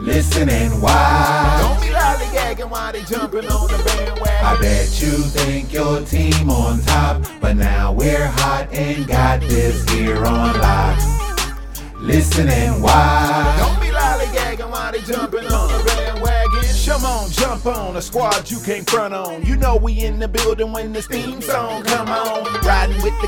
Listen and watch. Don't be lollygagging while they jumping on the bandwagon. I bet you think your team on top, but now we're hot and got this here on lock. Listen and watch. Don't be lollygagging while they jumping on the bandwagon. Come on, jump on a squad you can't front on. You know we in the building when this theme song come on. Riding with the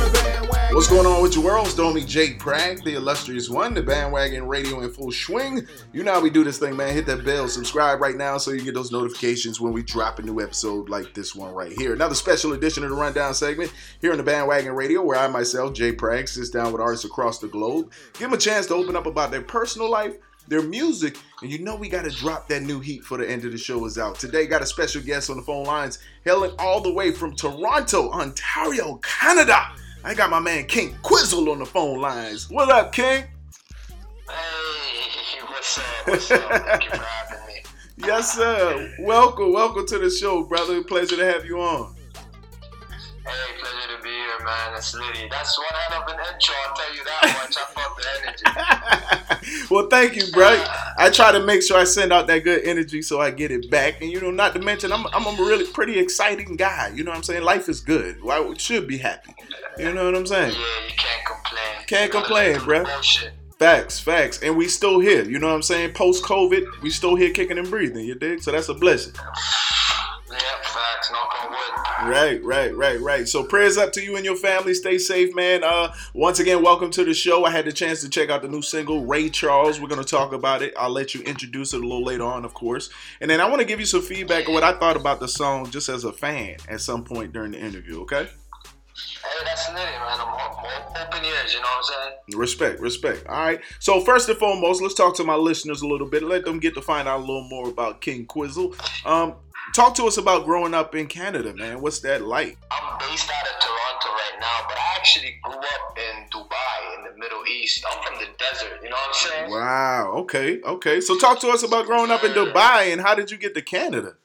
What's going on with your world? It's Domi Jake Prag, the illustrious one, the bandwagon radio in full swing. You know how we do this thing, man. Hit that bell, subscribe right now so you get those notifications when we drop a new episode like this one right here. Another special edition of the Rundown segment here on the bandwagon radio, where I myself, Jay Prag, sits down with artists across the globe, give them a chance to open up about their personal life. Their music, and you know we got to drop that new heat for the end of the show is out. Today, got a special guest on the phone lines, hailing all the way from Toronto, Ontario, Canada. I got my man King Quizzle on the phone lines. What up, King? Hey, what's up? What's up? Thank you for having me. Yes, sir. Welcome, welcome to the show, brother. Pleasure to have you on. Hey, pleasure to be here, man. It's Liddy. That's one hell of an intro, I'll tell you that much. I felt the energy. well, thank you, bro. I try to make sure I send out that good energy so I get it back. And you know, not to mention, I'm, I'm a really pretty exciting guy. You know what I'm saying? Life is good. Why we should be happy. You know what I'm saying? Yeah, you can't complain. Can't complain, bruh. Facts, facts. And we still here. You know what I'm saying? Post COVID, we still here kicking and breathing. You dig? So that's a blessing. Yep, facts. Knock on wood. Right, right, right, right. So prayers up to you and your family. Stay safe, man. Uh, once again, welcome to the show. I had the chance to check out the new single, Ray Charles. We're gonna talk about it. I'll let you introduce it a little later on, of course. And then I want to give you some feedback of what I thought about the song, just as a fan, at some point during the interview. Okay? Hey, that's Liddy, man. I'm, I'm open ears, you know what I'm saying? Respect, respect. All right. So first and foremost, let's talk to my listeners a little bit. Let them get to find out a little more about King Quizzle. Um, talk to us about growing up in Canada, man. What's that like? I'm based out of Toronto right now, but I actually grew up in Dubai in the Middle East. I'm from the desert, you know what I'm saying? Wow. Okay. Okay. So talk to us about growing up in Dubai and how did you get to Canada?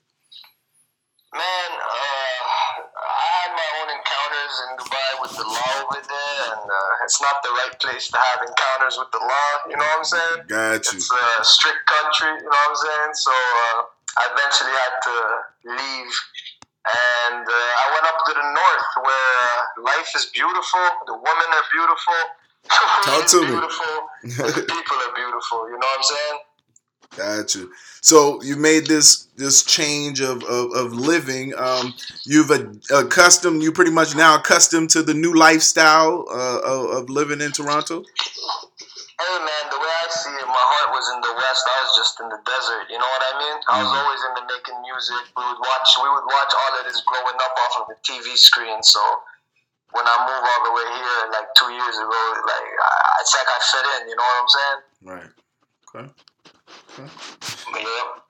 Man, uh, I had my own encounters in Dubai with the law over there, and uh, it's not the right place to have encounters with the law. You know what I'm saying? Got you. It's a strict country. You know what I'm saying? So uh, I eventually had to leave, and uh, I went up to the north where uh, life is beautiful, the women are beautiful. the Talk to me. beautiful, and the people are beautiful. You know what I'm saying? Got you. So you made this this change of of, of living. Um, you've a, accustomed. You pretty much now accustomed to the new lifestyle uh, of, of living in Toronto. Hey man, the way I see it, my heart was in the west. I was just in the desert. You know what I mean? I was Mhm. always into making music. We would watch. We would watch all of this growing up off of the TV screen. So when I moved all the way here, like two years ago, like I- it's like I fit in. You know what I'm saying? Right. Okay. But yeah.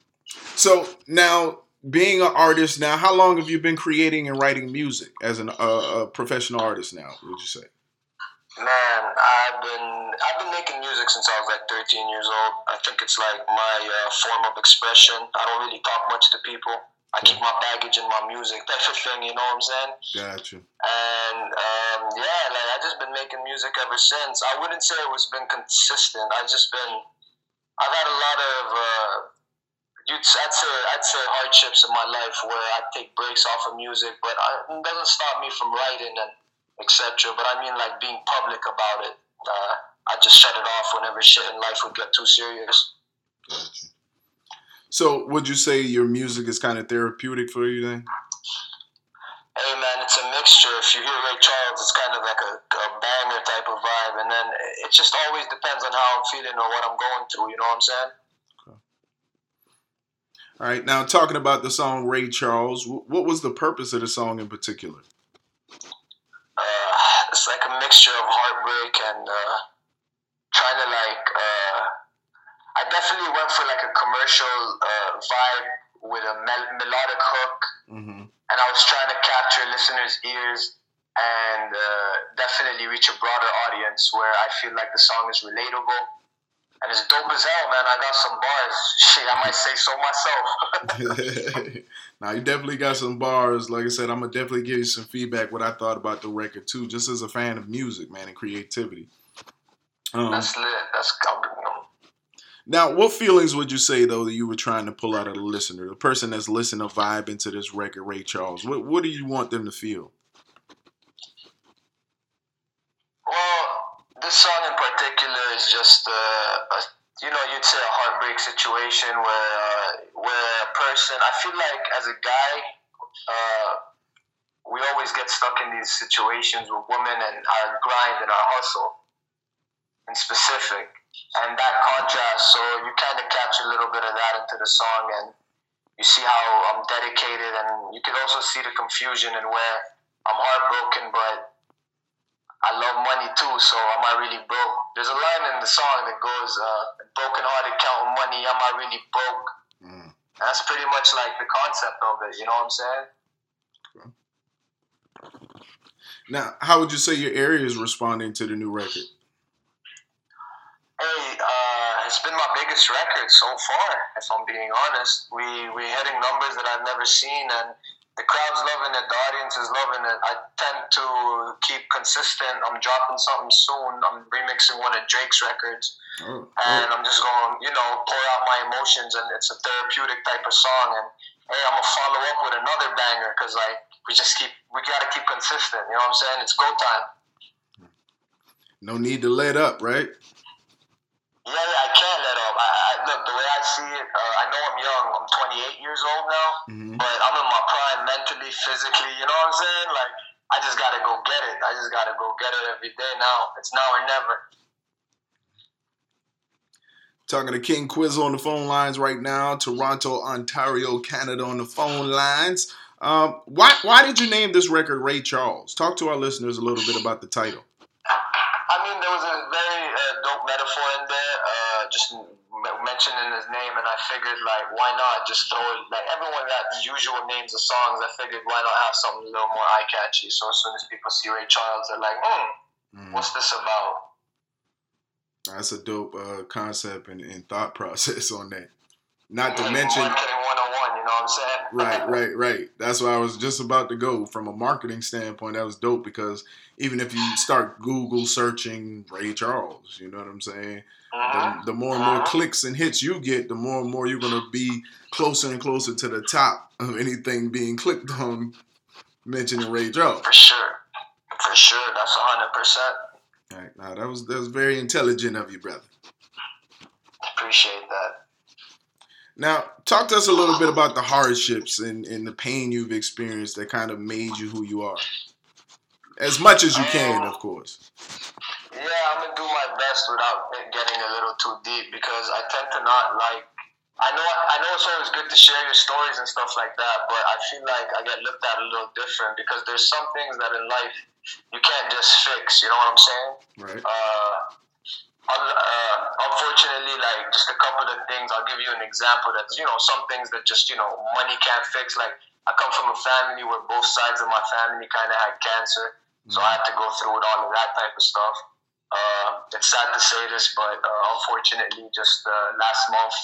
So now, being an artist now, how long have you been creating and writing music as an, uh, a professional artist now? Would you say? Man, I've been I've been making music since I was like 13 years old. I think it's like my uh, form of expression. I don't really talk much to people. I keep my baggage in my music, type of thing. You know what I'm saying? Got you. And um, yeah, like I just been making music ever since. I wouldn't say it was been consistent. I've just been. I've had a lot of uh, you'd I'd say I'd say hardships in my life where I take breaks off of music, but I, it doesn't stop me from writing and etc. But I mean like being public about it. Uh, I just shut it off whenever shit in life would get too serious. Gotcha. So, would you say your music is kind of therapeutic for you then? Hey man, it's a mixture. If you hear Ray Charles, it's kind of like a, a banger type of vibe, and then it just always depends on how I'm feeling or what I'm going through. You know what I'm saying? All right, now talking about the song Ray Charles, what was the purpose of the song in particular? Uh, it's like a mixture of heartbreak and uh, trying to like. Uh, I definitely went for like a commercial uh, vibe with a mel- melodic hook, mm-hmm. and I was trying to capture listeners' ears and uh, definitely reach a broader audience where I feel like the song is relatable and it's dope as hell, man. I got some bars. Shit, I might say so myself. now you definitely got some bars. Like I said, I'm gonna definitely give you some feedback what I thought about the record too, just as a fan of music, man, and creativity. Um, That's lit. That's now, what feelings would you say though that you were trying to pull out of the listener, the person that's listening to vibe into this record, Ray Charles? What What do you want them to feel? Well, this song in particular is just uh, a, you know you'd say a heartbreak situation where uh, where a person. I feel like as a guy, uh, we always get stuck in these situations with women and our grind and our hustle, in specific and that contrast. So you kind of catch a little bit of that into the song, and you see how I'm dedicated, and you can also see the confusion and where I'm heartbroken, but I love money too. So am I really broke? There's a line in the song that goes, uh, "Broken hearted counting money. Am I really broke?" Mm. That's pretty much like the concept of it. You know what I'm saying? Now, how would you say your area is responding to the new record? Hey, uh, it's been my biggest record so far. If I'm being honest, we we're hitting numbers that I've never seen, and the crowd's loving it. The audience is loving it. I tend to keep consistent. I'm dropping something soon. I'm remixing one of Drake's records, oh, and I'm just going, you know, pour out my emotions, and it's a therapeutic type of song. And hey, I'm gonna follow up with another banger because like we just keep we gotta keep consistent. You know what I'm saying? It's go time. No need to let up, right? Yeah, yeah, I can't let up. I, I, look, the way I see it, uh, I know I'm young. I'm 28 years old now, mm-hmm. but I'm in my prime mentally, physically. You know what I'm saying? Like, I just gotta go get it. I just gotta go get it every day now. It's now or never. Talking to King Quiz on the phone lines right now. Toronto, Ontario, Canada on the phone lines. Um, why why did you name this record Ray Charles? Talk to our listeners a little bit about the title. I mean, there was a very uh, dope metaphor in there, uh, just mentioning his name, and I figured, like, why not just throw it? Like, everyone got usual names of songs. I figured, why not have something a little more eye catchy? So as soon as people see Ray Charles, they're like, hmm, mm. what's this about? That's a dope uh, concept and, and, thought process on that. Not to mention. Marketing 101, you know what I'm saying? right, right, right. That's why I was just about to go. From a marketing standpoint, that was dope because even if you start Google searching Ray Charles, you know what I'm saying? Uh-huh. The, the, more and more uh-huh. clicks and hits you get, the more and more you're going to be closer and closer to the top of anything being clicked on mentioning Ray Charles. For sure. For sure. That's 100%. All right. Now, that was, that was very intelligent of you, brother. Appreciate that. Now, talk to us a little bit about the hardships and, and the pain you've experienced that kind of made you who you are as much as you can, of course. Yeah, I'm gonna do my best without getting a little too deep because I tend to not like. I know I know it's always good to share your stories and stuff like that, but I feel like I get looked at a little different because there's some things that in life you can't just fix. You know what I'm saying? Right. Uh, uh, unfortunately, like just a couple of things. I'll give you an example. That's you know some things that just you know money can't fix. Like I come from a family where both sides of my family kind of had cancer. So I had to go through with all of that type of stuff. Uh, it's sad to say this, but uh, unfortunately, just uh, last month,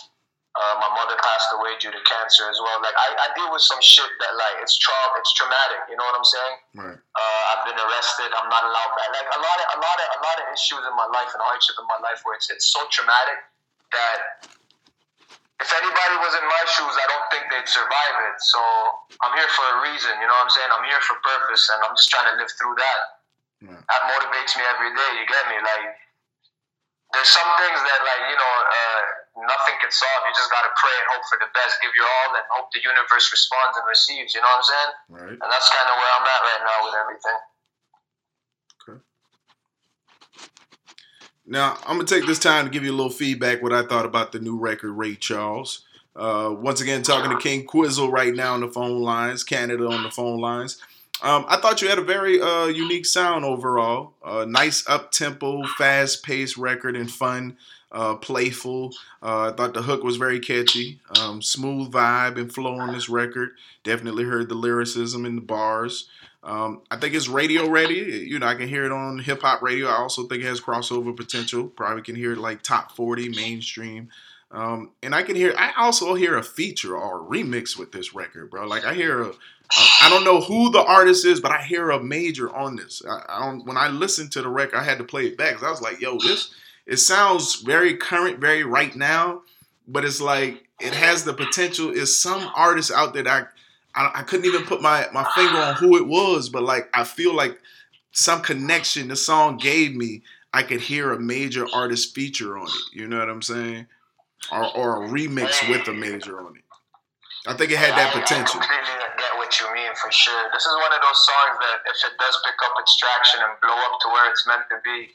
uh, my mother passed away due to cancer as well. Like I, I deal with some shit that like it's tra- it's traumatic. You know what I'm saying? Right. Uh, I've been arrested. I'm not allowed back. Like a lot of a lot of a lot of issues in my life and hardship in my life where it's it's so traumatic that if anybody was in my shoes, I don't think they'd survive it. So I'm here for a reason. You know what I'm saying? I'm here for purpose, and I'm just trying to live through that. Yeah. That motivates me every day. You get me? Like there's some things that like you know uh, nothing can solve. You just gotta pray and hope for the best. Give your all and hope the universe responds and receives. You know what I'm saying? Right. And that's kind of where I'm at right now with everything. Okay. Now I'm gonna take this time to give you a little feedback. What I thought about the new record, Ray Charles. Uh, once again, talking to King Quizzle right now on the phone lines, Canada on the phone lines. Um, I thought you had a very uh, unique sound overall. Uh, nice up tempo, fast paced record and fun, uh, playful. Uh, I thought the hook was very catchy. Um, smooth vibe and flow on this record. Definitely heard the lyricism in the bars. Um, I think it's radio ready. You know, I can hear it on hip hop radio. I also think it has crossover potential. Probably can hear it like top 40, mainstream. Um, and I can hear, I also hear a feature or a remix with this record, bro. Like I hear a, I don't know who the artist is, but I hear a major on this. I, I don't. When I listened to the record, I had to play it back because I was like, "Yo, this it sounds very current, very right now." But it's like it has the potential. Is some artist out there that I, I, I couldn't even put my my finger on who it was, but like I feel like some connection the song gave me. I could hear a major artist feature on it. You know what I'm saying? Or or a remix with a major on it. I think it had that potential. I completely get what you mean for sure. This is one of those songs that if it does pick up its traction and blow up to where it's meant to be,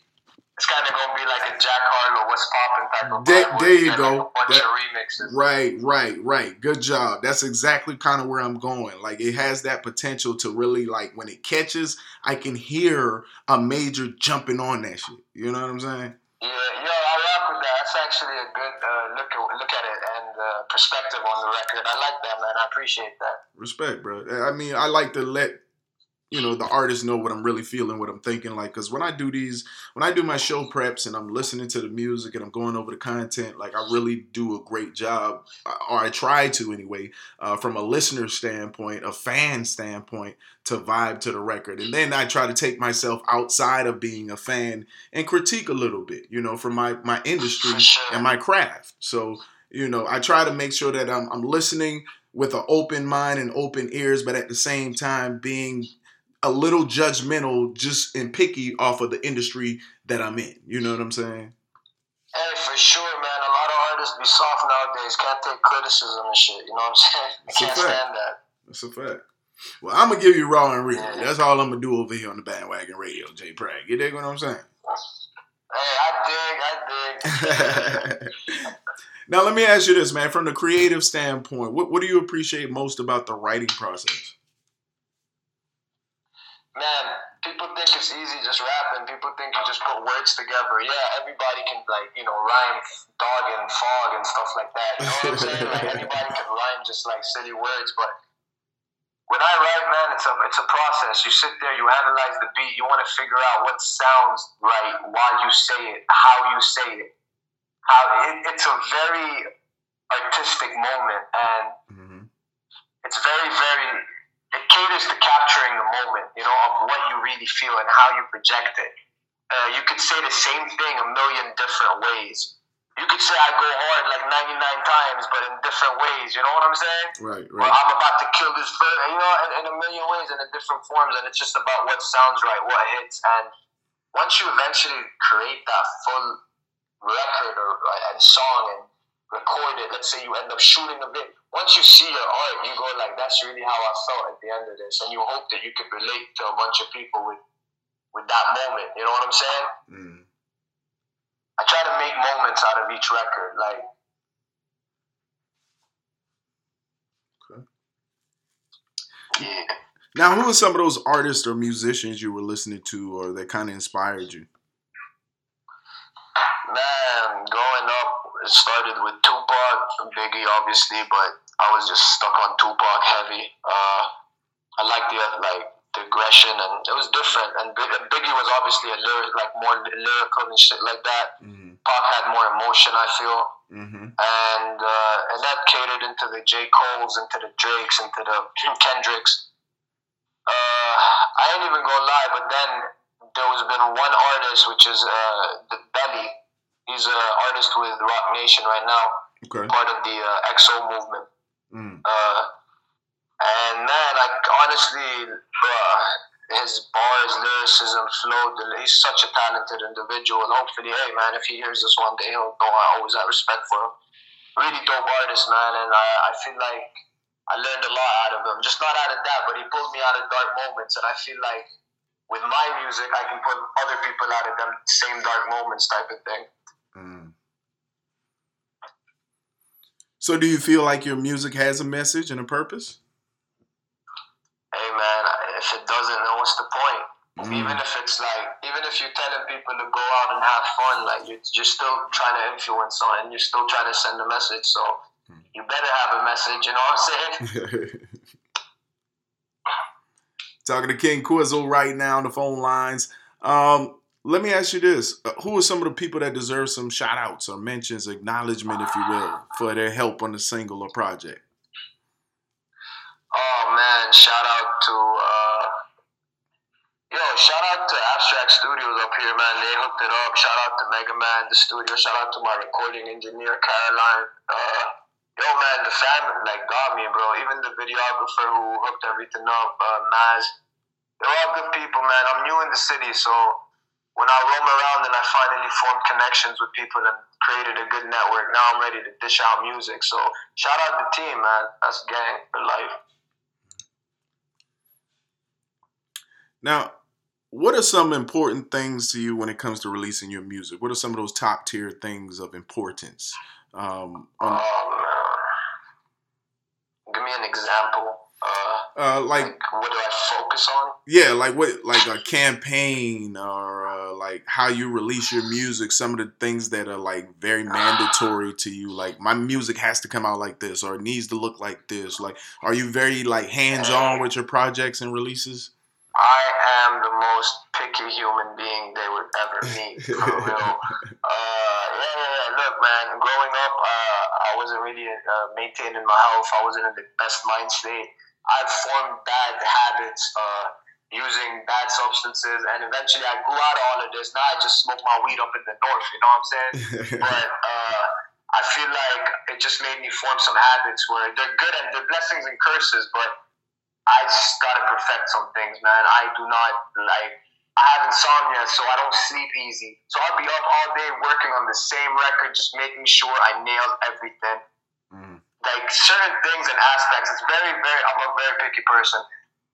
it's kind of gonna be like a Jack Harlow, what's popping type of. There, there you go. Like that, right, right, right. Good job. That's exactly kind of where I'm going. Like it has that potential to really like when it catches, I can hear a major jumping on that shit. You know what I'm saying? Yeah, yeah, I rock with that. That's actually a good uh, look at look at it and uh, perspective on the record. I like that, man. I appreciate that. Respect, bro. I mean, I like to let you know the artists know what i'm really feeling what i'm thinking like because when i do these when i do my show preps and i'm listening to the music and i'm going over the content like i really do a great job uh, or i try to anyway uh, from a listener standpoint a fan standpoint to vibe to the record. And then i try to take myself outside of being a fan and critique a little bit you know from my my industry and my craft. So you know i try to make sure that i'm, I'm listening with an open mind and open ears but at the same time being a little judgmental just and picky off of the industry that I'm in. You know what I'm saying? Hey, for sure, man. A lot of artists be soft nowadays. Can't take criticism and shit. You know what I'm saying? That's can't stand that. That's a fact. Well, I'm gonna give you raw and real. Yeah. That's all I'm gonna do over here on the bandwagon radio, Jay Prag. You dig what I'm saying? Hey, I dig, I dig. now let me ask you this, man. From the creative standpoint, what, what do you appreciate most about the writing process? Man, people think it's easy just rapping. People think you just put words together. Yeah, everybody can like you know rhyme dog and fog and stuff like that. You know what I'm saying? Like anybody can rhyme just like silly words, but when I write, man, it's a it's a process. You sit there, you analyze the beat, you want to figure out what sounds right, why you say it, how you say it. How it, it's a very artistic moment, and mm-hmm. it's very very it caters to capturing the moment, you know, of what you really feel and how you project it. Uh, you could say the same thing a million different ways. You could say I go hard like 99 times, but in different ways. You know what I'm saying? Right, right. I'm about to kill this bird, you know, in, in a million ways and in different forms. And it's just about what sounds right, what hits. And once you eventually create that full record or and song and record it, let's say you end up shooting a bit, once you see your art, you go like, "That's really how I felt at the end of this," and you hope that you could relate to a bunch of people with with that moment. You know what I'm saying? Mm. I try to make moments out of each record, like. Okay. Yeah. Now, who are some of those artists or musicians you were listening to, or that kind of inspired you? Man, growing up, it started with Tupac, Biggie, obviously, but I was just stuck on Tupac heavy. Uh, I liked the like the aggression, and it was different. And Biggie was obviously a lyric, like more lyrical and shit like that. Mm-hmm. Pac had more emotion, I feel, mm-hmm. and uh, and that catered into the J Cole's, into the Drakes, into the Kendricks. Uh, I ain't even gonna lie, but then there was been one artist, which is uh, Belly He's an artist with Roc Nation right now. Okay. part of the uh, XO movement. Mm. Uh, and man, like honestly, bruh, his bars, lyricism, flow, he's such a talented individual. And hopefully, hey man, if he hears this one day, he'll know I always have respect for him. Really dope artist, man, and I, I feel like I learned a lot out of him. Just not out of that, but he pulled me out of dark moments, and I feel like with my music, I can put other people out of them same dark moments, type of thing. Mm. So, do you feel like your music has a message and a purpose? Hey man, if it doesn't, then what's the point? Mm. Even if it's like, even if you're telling people to go out and have fun, like you're, you're still trying to influence on, you're still trying to send a message. So you better have a message. You know what I'm saying? Talking to King Quizzle right now on the phone lines. Um, let me ask you this: uh, Who are some of the people that deserve some shout outs or mentions, acknowledgement, if you will, for their help on the single or project? Oh man, shout out to uh, yo, shout out to Abstract Studios up here, man. They hooked it up. Shout out to Mega Man, the studio. Shout out to my recording engineer Caroline. Uh, yo, man, the family like got me, bro. Even the videographer who hooked everything up, uh, Maz. They're all good people, man. I'm new in the city, so when I roam around and I finally formed connections with people and created a good network, now I'm ready to dish out music. So shout out the team, man. That's gang for life. Now, what are some important things to you when it comes to releasing your music? What are some of those top tier things of importance? Um, on, Oh man. Give me an example. Uh, like like, what do I focus on? yeah, like what, like a campaign or uh, like how you release your music. Some of the things that are like very mandatory to you, like my music has to come out like this or it needs to look like this. Like, are you very like hands on with your projects and releases? I am the most picky human being they would ever meet. For real. Uh, yeah, yeah, yeah. Look, man. Growing up, uh, I wasn't really uh, maintaining my health. I wasn't in the best mind state. I formed bad habits, uh, using bad substances, and eventually I grew out of all of this. Now I just smoke my weed up in the north. You know what I'm saying? but uh, I feel like it just made me form some habits where they're good and they're blessings and curses, but I just gotta perfect some things, man. I do not like. I have insomnia, so I don't sleep easy. So I'll be up all day working on the same record, just making sure I nail everything. Like certain things and aspects, it's very, very. I'm a very picky person.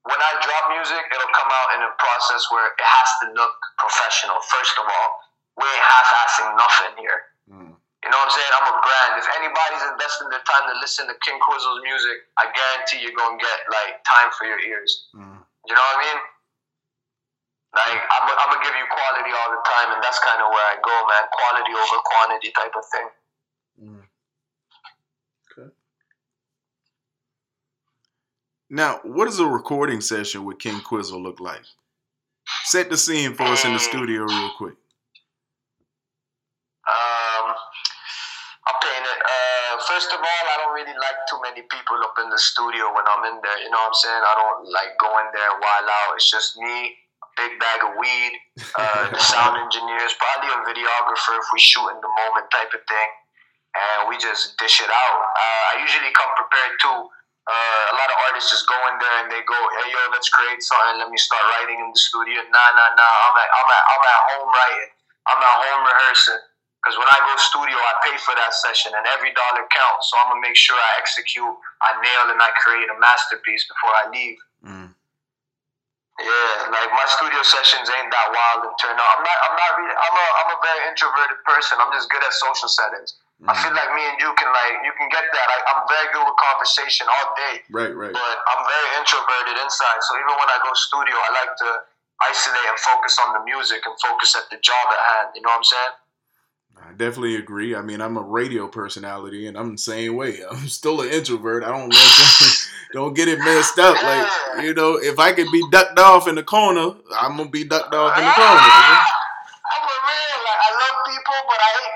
When I drop music, it'll come out in a process where it has to look professional. First of all, we ain't half-assing nothing here. Mm. You know what I'm saying? I'm a brand. If anybody's investing their time to listen to King Quizzle's music, I guarantee you're gonna get like time for your ears. Mm. You know what I mean? Like I'm, I'm gonna give you quality all the time, and that's kind of where I go, man. Quality over quantity type of thing. Mm. Okay. Now, what does a recording session with King Quizzle look like? Set the scene for us in the studio real quick. Um, I'll paint it. Uh, first of all, I don't really like too many people up in the studio when I'm in there. You know what I'm saying? I don't like going there wild out. It's just me, a big bag of weed, uh, the sound engineers, probably a videographer if we shoot in the moment type of thing, and we just dish it out. Uh, I usually come prepared too. Uh, a lot of artists just go in there and they go, "Hey yo, let's create something. Let me start writing in the studio." Nah, nah, nah. I'm at, I'm at, I'm at home writing. I'm at home rehearsing. Because when I go studio, I pay for that session, and every dollar counts. So I'm gonna make sure I execute, I nail, and I create a masterpiece before I leave. Mm. Yeah, like my studio sessions ain't that wild and turn out. I'm not. I'm not really. I'm a. I'm a very introverted person. I'm just good at social settings. I Mm. feel like me and you can like you can get that. I, I'm very good with conversation all day, Right, right. but I'm very introverted inside. So even when I go studio, I like to isolate and focus on the music and focus at the job at hand. You know what I'm saying? I definitely agree. I mean, I'm a radio personality, and I'm the same way. I'm still an introvert. I don't let don't get it messed up. Like you know, if I could be ducked off in the corner, I'm gonna be ducked off in the corner. I'm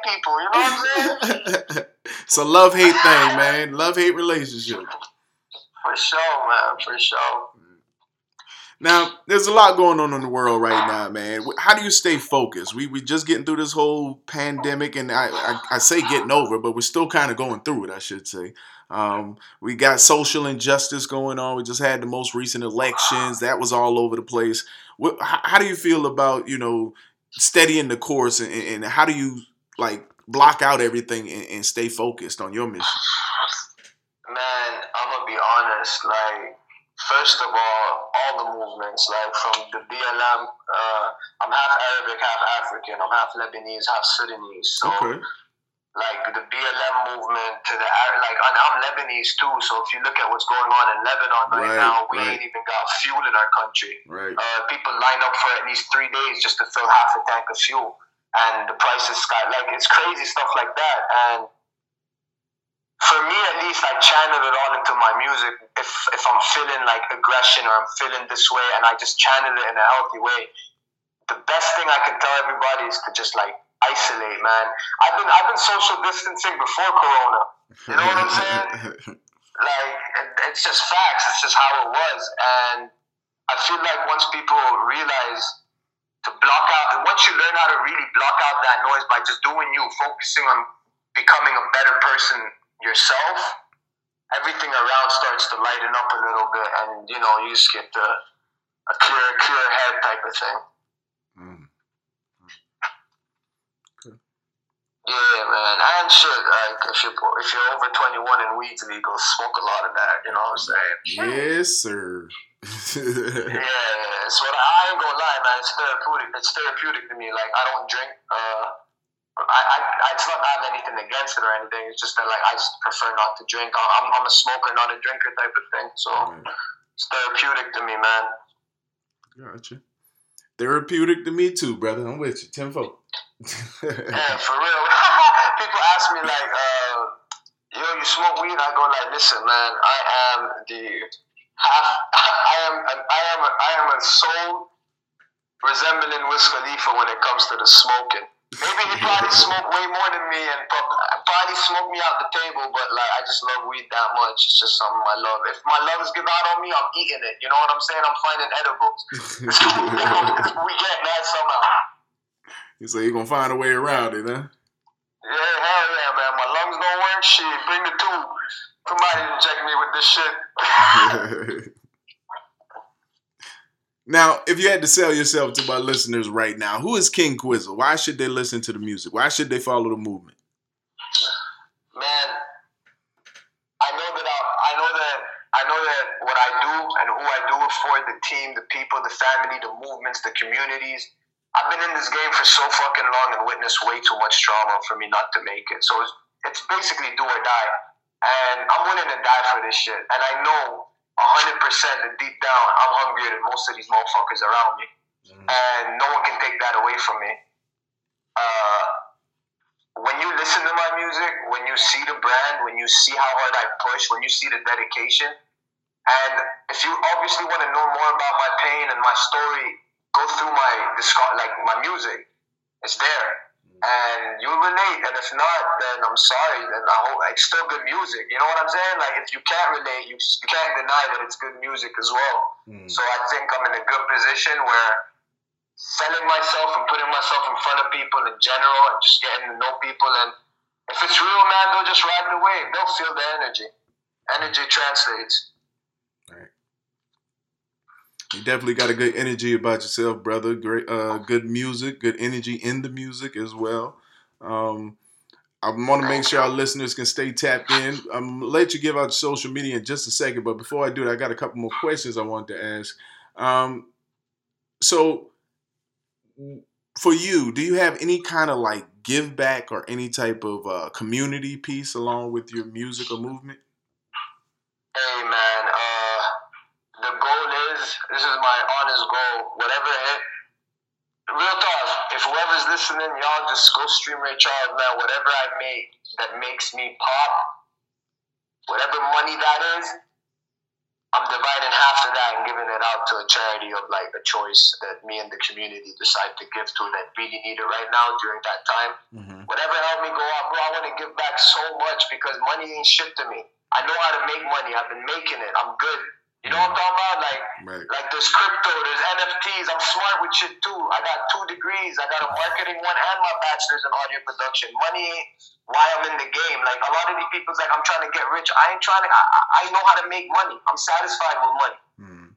people. You know what I'm saying? it's a love hate thing, man. Love hate relationship. For sure, man. For sure. Now, there's a lot going on in the world right now, man. How do you stay focused? We we just getting through this whole pandemic, and I I, I say getting over, but we're still kind of going through it. I should say. Um, we got social injustice going on. We just had the most recent elections. That was all over the place. What, how, how do you feel about you know steadying the course, and, and how do you like block out everything and, and stay focused on your mission? Man, I'm gonna be honest. Like first of all, all the movements, like from the BLM, uh, I'm half Arabic, half African, I'm half Lebanese, half Sudanese. So, Okay. like the BLM movement to the like, and I'm Lebanese too. So if you look at what's going on in Lebanon right, Right, now, we right. ain't even got fuel in our country. Right. Uh, people line up for at least three days just to fill half a tank of fuel, and the price is sky like it's crazy stuff like that. And for me, at least, I channel it all into my music. If if I'm feeling like aggression or I'm feeling this way, and I just channel it in a healthy way, the best thing I can tell everybody is to just like isolate, man. I've been I've been social distancing before Corona. You know what I'm saying? like it- it's just facts. It's just how it was, and I feel like once people realize to block out, once you learn how to really block out that noise by just doing you, focusing on becoming a better person yourself, everything around starts to lighten up a little bit, and you know you just get the a clear, clear head type of thing. Mm. Yeah, man, and shit. Like if you if you're over 21 and weed's legal, smoke a lot of that. You know what I'm saying? Yes, sir. Yeah, so I ain't gonna lie, man. It's therapeutic. It's therapeutic to me. Like I don't drink. Uh, I, I, I it's not I have anything against it or anything. It's just that like I prefer not to drink. I'm, I'm a smoker, not a drinker type of thing. So it's therapeutic to me, man. Gotcha. Therapeutic to me too, brother. I'm with you. Tenfold. Yeah, for real. People ask me like, uh, "Yo, you smoke weed?" I go like, "Listen, man. I am the half. I am. I am. A, I am a soul resembling Wiz Khalifa when it comes to the smoking. Maybe he probably smoked way more than me and probably smoked me out the table, but like I just love weed that much. It's just something I love. If my love is given out on me, I'm eating it. You know what I'm saying? I'm finding edibles. we get that somehow. you say you're gonna find a way around it, huh? Yeah, hell yeah, man. My lungs don't work. Shit, bring the tube. Somebody inject me with this shit. now, if you had to sell yourself to my listeners right now, who is King Quizzle? Why should they listen to the music? Why should they follow the movement? man, I know that I, I know that I know that what I do and who I do it for, the team, the people, the family, the movements, the communities. I've been in this game for so fucking long and witnessed way too much trauma for me not to make it. So it's, it's basically do or die. And I'm willing to die for this shit. And I know 100% that deep down, I'm hungrier than most of these motherfuckers around me. And no one can take that away from me. Uh, when you listen to my music, when you see the brand, when you see how hard I push, when you see the dedication, and if you obviously want to know more about my pain and my story, go through my like my music. It's there, and you'll relate. And if not, then I'm sorry. Then I hope it's still good music. You know what I'm saying? Like if you can't relate, you, you can't deny that it's good music as well. Mm. So I think I'm in a good position where selling myself and putting myself in front of people in general and just getting to know people and if it's real man they'll just ride the wave they'll feel the energy energy translates You definitely got a good energy about yourself, brother. Great, uh, good music, good energy in the music as well. Um, I want to make sure our listeners can stay tapped in. I'm gonna let you give out social media in just a second, but before I do that, I got a couple more questions I want to ask. Um, so, for you, do you have any kind of like give back or any type of uh, community piece along with your music or movement? hey man uh the goal is this is my honest goal whatever hit real talk if whoever's listening y'all just go stream Ray Charles man whatever I make that makes me pop whatever money that is I'm dividing half of that and giving it out to a charity of like a choice that me and the community decide to give to that really need it right now during that time. Mm-hmm. Whatever helped me go up, bro, I want to give back so much because money ain't shit to me. I know how to make money. I've been making it. I'm good. You know what I'm talking about? Like Right. Like there's crypto, there's NFTs. I'm smart with shit too. I got two degrees. I got a marketing one and my bachelor's in audio production. Money why I'm in the game. Like a lot of these people's like, I'm trying to get rich. I ain't trying to. I, I know how to make money. I'm satisfied with money. Mm.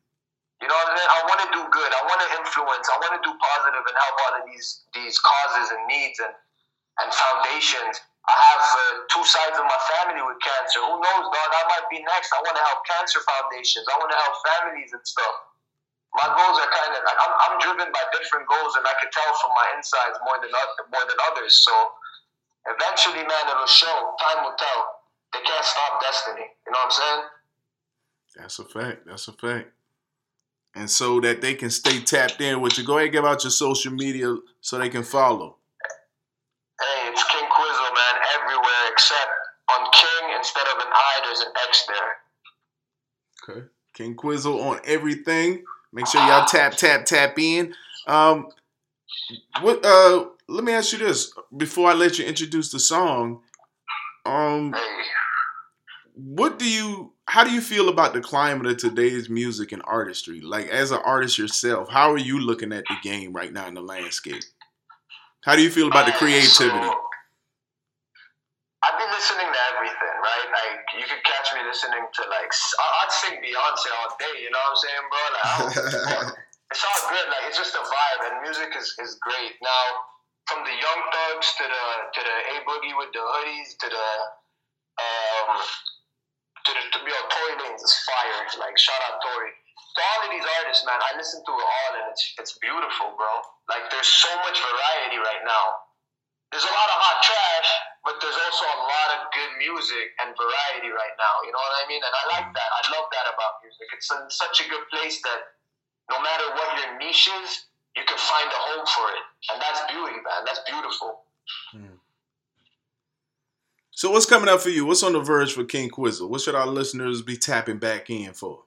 You know what I mean? I want to do good. I want to influence. I want to do positive and help all of these these causes and needs and and foundations. I have uh, two sides of my family with cancer. Who knows, dog? I might be next. I want to help cancer foundations. I want to help families and stuff. My goals are kind of like I'm, I'm driven by different goals, and I can tell from my insides more than more than others. So eventually, man, it'll show. Time will tell. They can't stop destiny. You know what I'm saying? That's a fact. That's a fact. And so that they can stay tapped in with you, go ahead and give out your social media so they can follow. Hey, it's King Quizzle, man, everywhere except on King instead of an I, there's an X there. Okay. King Quizzle on everything. Make sure y'all tap, tap, tap in. Um, what? Uh, let me ask you this before I let you introduce the song. Um, Hey, what do you? How do you feel about the climate of today's music and artistry? Like, as an artist yourself, how are you looking at the game right now in the landscape? How do you feel about the creativity? so, I've been listening to everything, right? Like you could catch me listening to like I'd sing Beyonce all day. You know what I'm saying, bro? Like it's all good. Like it's just a vibe, and music is, is great. Now, from the Young Thugs to the to the A Boogie with the hoodies to the um to the to be on Tory Lanez is fire. Like shout out Tory. To all of these artists, man, I listen to it all, and it's it's beautiful, bro. Like there's so much variety right now. There's a lot of hot trash, but there's also a lot of good music and variety right now. You know what I mean? And I like that. I love that about music. It's in such a good place that no matter what your niche is, you can find a home for it. And that's beauty, man. That's beautiful. Hmm. So what's coming up for you? What's on the verge for King Quizzle? What should our listeners be tapping back in for?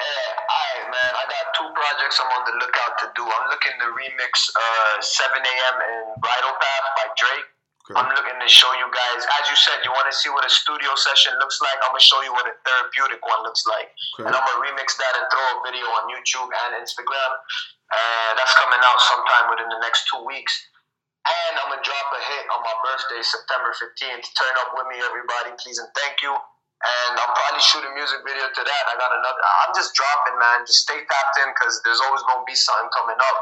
Hey, alright, man. I got two projects I'm on the lookout to do. I'm looking to remix uh, 7 a.m. and Bridle Path by Drake. Okay. I'm looking to show you guys, as you said, you want to see what a studio session looks like. I'm gonna show you what a therapeutic one looks like, Okay. and I'm gonna remix that and throw a video on YouTube and Instagram. Uh, that's coming out sometime within the next two weeks. And I'm gonna drop a hit on my birthday, September 15th. Turn up with me, everybody, please and thank you. And I'm probably shooting a music video to that. I got another. I'm just dropping, man. Just stay tapped in because there's always gonna be something coming up.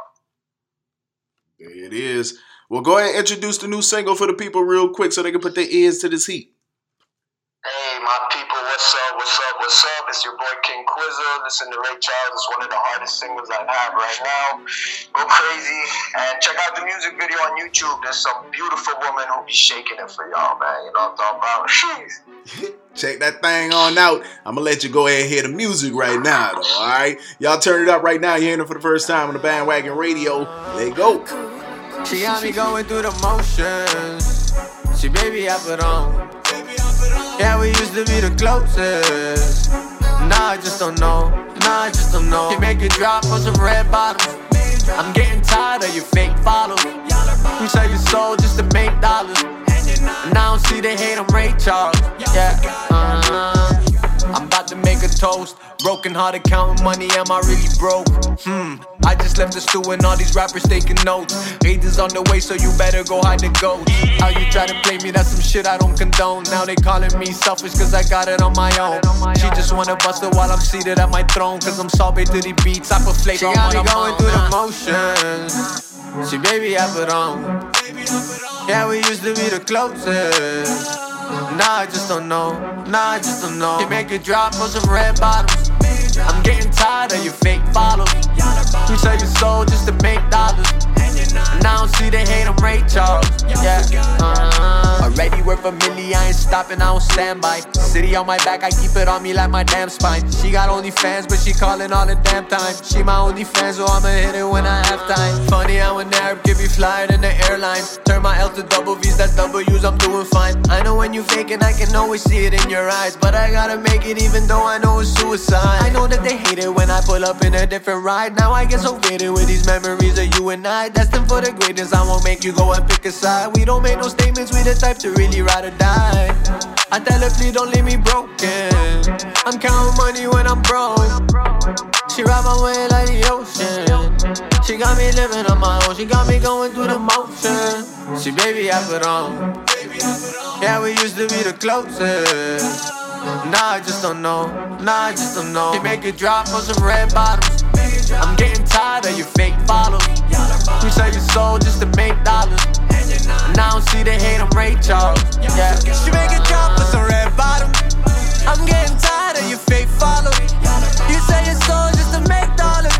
It is. Well, go ahead and introduce the new single for the people real quick so they can put their ears to this heat. Hey, my people, what's up? What's up? What's up? It's your boy King Quizzle. Listen to Ray Charles. It's one of the hardest singles I have right now. Go crazy and check out the music video on YouTube. There's some beautiful woman who'll be shaking it for y'all, man. You know what I'm talking about? Jeez. Check that thing on out. I'm gonna let you go ahead and hear the music right now, though. All right, y'all turn it up right now. You're hearing it for the first time on the bandwagon radio. Let go. She got me going through the motions. She baby I put on. Used to be the closest. Now I just don't know. Now I just don't know. Can make it drop on some red bottoms. I'm getting tired of your fake follows. You sell your soul just to make dollars. And I don't see the hate on Ray Charles. Yeah. Uh-huh. To make a toast. Broken hearted counting money, am I really broke? Hmm. I just left the stew and all these rappers taking notes. Haters on the way, so you better go hide the ghost. How you try to play me, that's some shit I don't condone. Now they calling me selfish cause I got it on my own. She just wanna bust it while I'm seated at my throne. Cause I'm salty to the beats, I put flavor on what I'm going through the motions. She baby, I put on. Yeah, we used to be the closest. Now I just don't know. Now I just don't know. Can make it drop on some red bottoms. I'm getting tired of your fake follows. You sell your soul just to make dollars. And I don't see the hate on Ray Charles. Yeah. Uh-huh. Already worth a million, I ain't stopping, I don't stand by. City on my back, I keep it on me like my damn spine. She got only fans, but she calling all the damn time. She my only fan, so I'ma hit it when I have time. Funny how an Arab can be flyer than the airlines. Turn my L to double V's, that's W's, I'm doing fine. I know when you faking, I can always see it in your eyes. But I gotta make it even though I know it's suicide. I know that they hate it when I pull up in a different ride. Now I get so faded with these memories of you and I. For the greatness, I won't make you go and pick a side. We don't make no statements, we the type to really ride or die. I tell her, please don't leave me broken. I'm counting money when I'm broke. She She ride my way like the ocean. She got me living on my own. She got me going through the motion. She baby I put on. Yeah, we used to be the closest. Nah, I just don't know. Nah, I just don't know. She make it drop on some red bottoms. I'm getting tired of your fake follows. You save your soul just to make dollars. And I don't see the hate, I'm Ray Charles. Yeah. She make a job with some red bottoms. I'm getting tired of your fake follow. You save your soul just to make dollars.